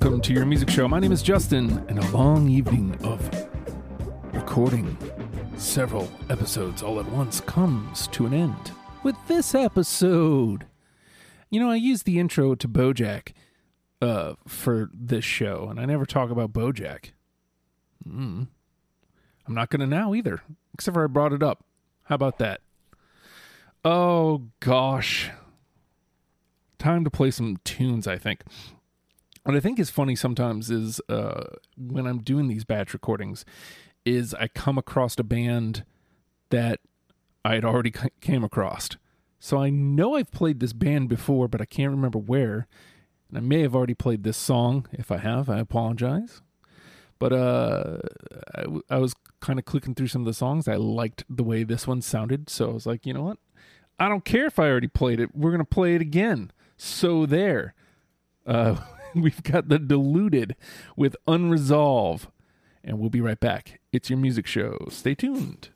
welcome to your music show. My name is Justin, and a long evening of recording several episodes all at once comes to an end with this episode. You know, I used the intro to BoJack uh, for this show, and I never talk about BoJack. Mm. I'm not going to now either, except for I brought it up. How about that? Oh, gosh. Time to play some tunes, I think. What I think is funny sometimes is uh, when I'm doing these batch recordings, is I come across a band that I had already came across. So I know I've played this band before, but I can't remember where. And I may have already played this song. If I have, I apologize. But uh, I, w- I was kind of clicking through some of the songs. I liked the way this one sounded. So I was like, you know what? I don't care if I already played it. We're going to play it again. So there. Uh, we've got the diluted with Unresolve. And we'll be right back. It's your music show. Stay tuned.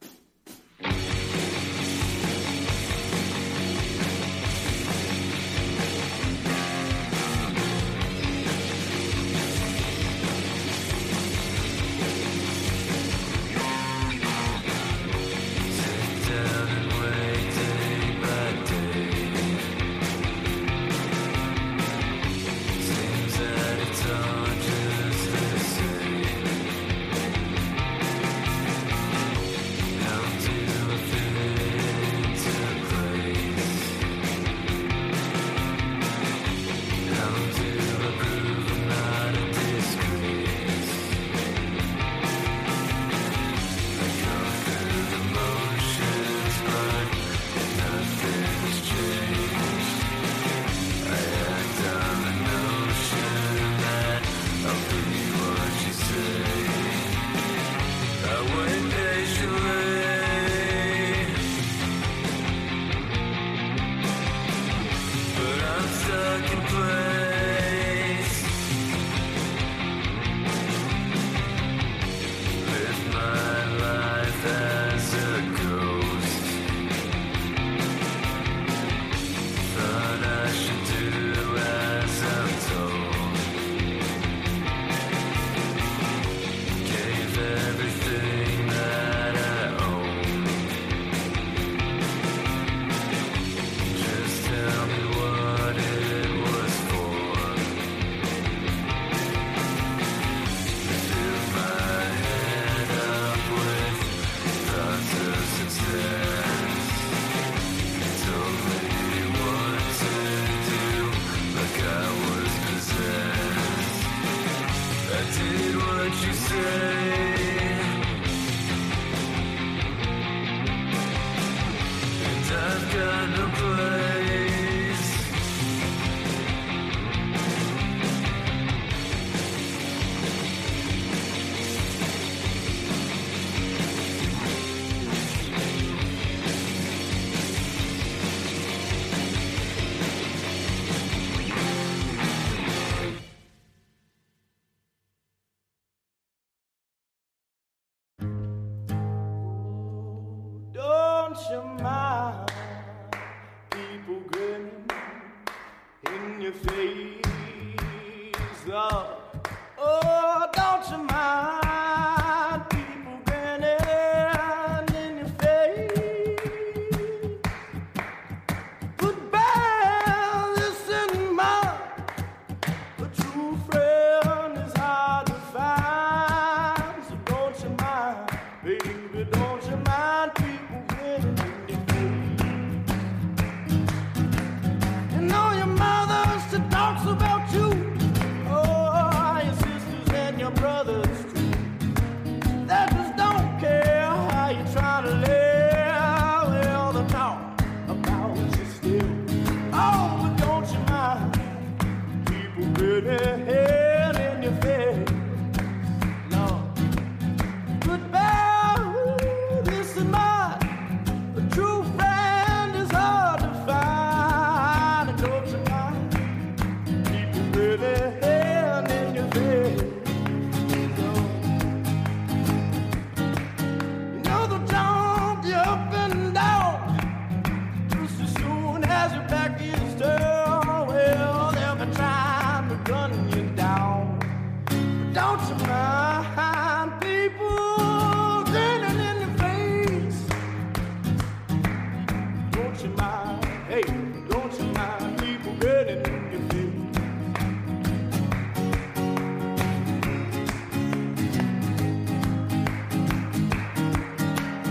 Don't face? Oh, oh, don't you mind Don't you mind people turning in face? Don't you mind, hey, don't you mind people in your face?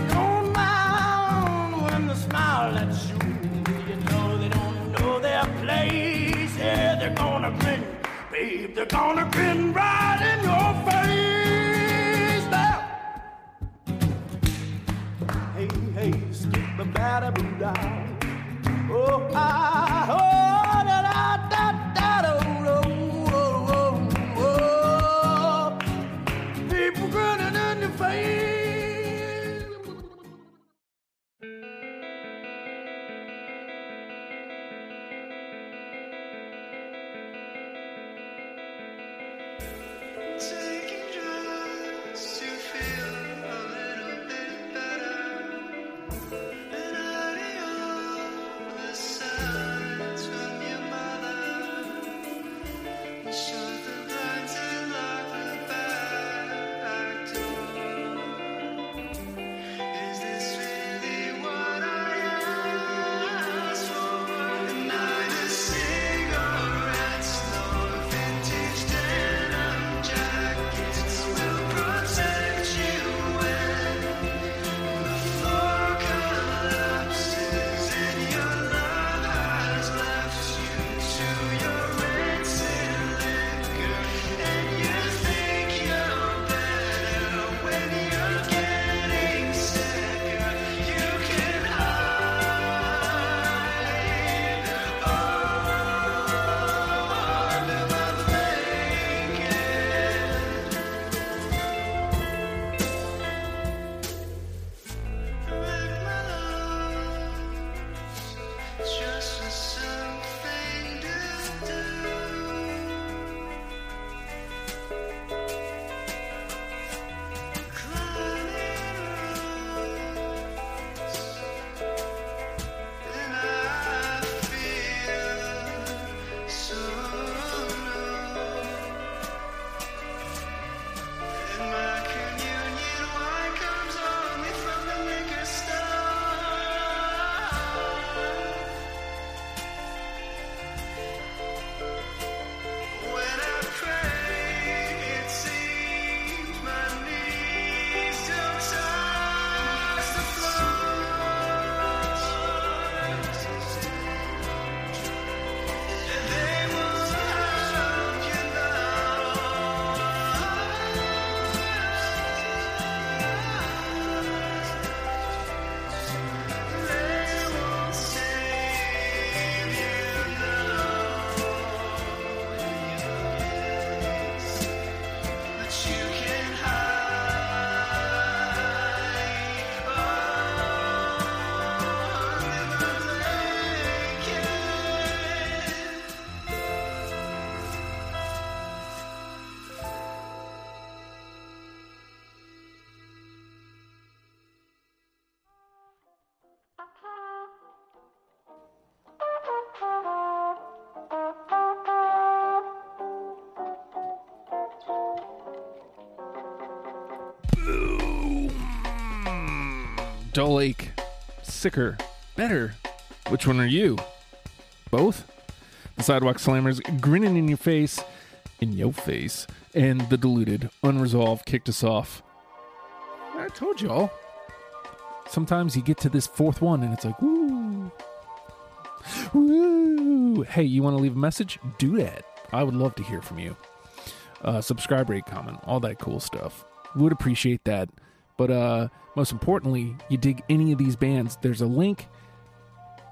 Don't mind when they smile at you. You know they don't know their place. Yeah, they're gonna grin, babe, they're gonna grin right Oh, oh, da da da da do, do, oh, oh, oh. People grinning in face. Taking drugs Dull ache, sicker, better. Which one are you? Both? The sidewalk slammers grinning in your face, in your face, and the diluted, unresolved kicked us off. I told y'all. Sometimes you get to this fourth one and it's like, woo. Woo. Hey, you want to leave a message? Do that. I would love to hear from you. Uh, subscribe, rate, comment, all that cool stuff. Would appreciate that. But uh, most importantly, you dig any of these bands, there's a link.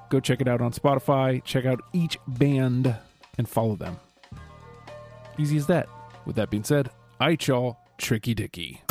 Go check it out on Spotify. Check out each band and follow them. Easy as that. With that being said, I y'all, Tricky Dicky.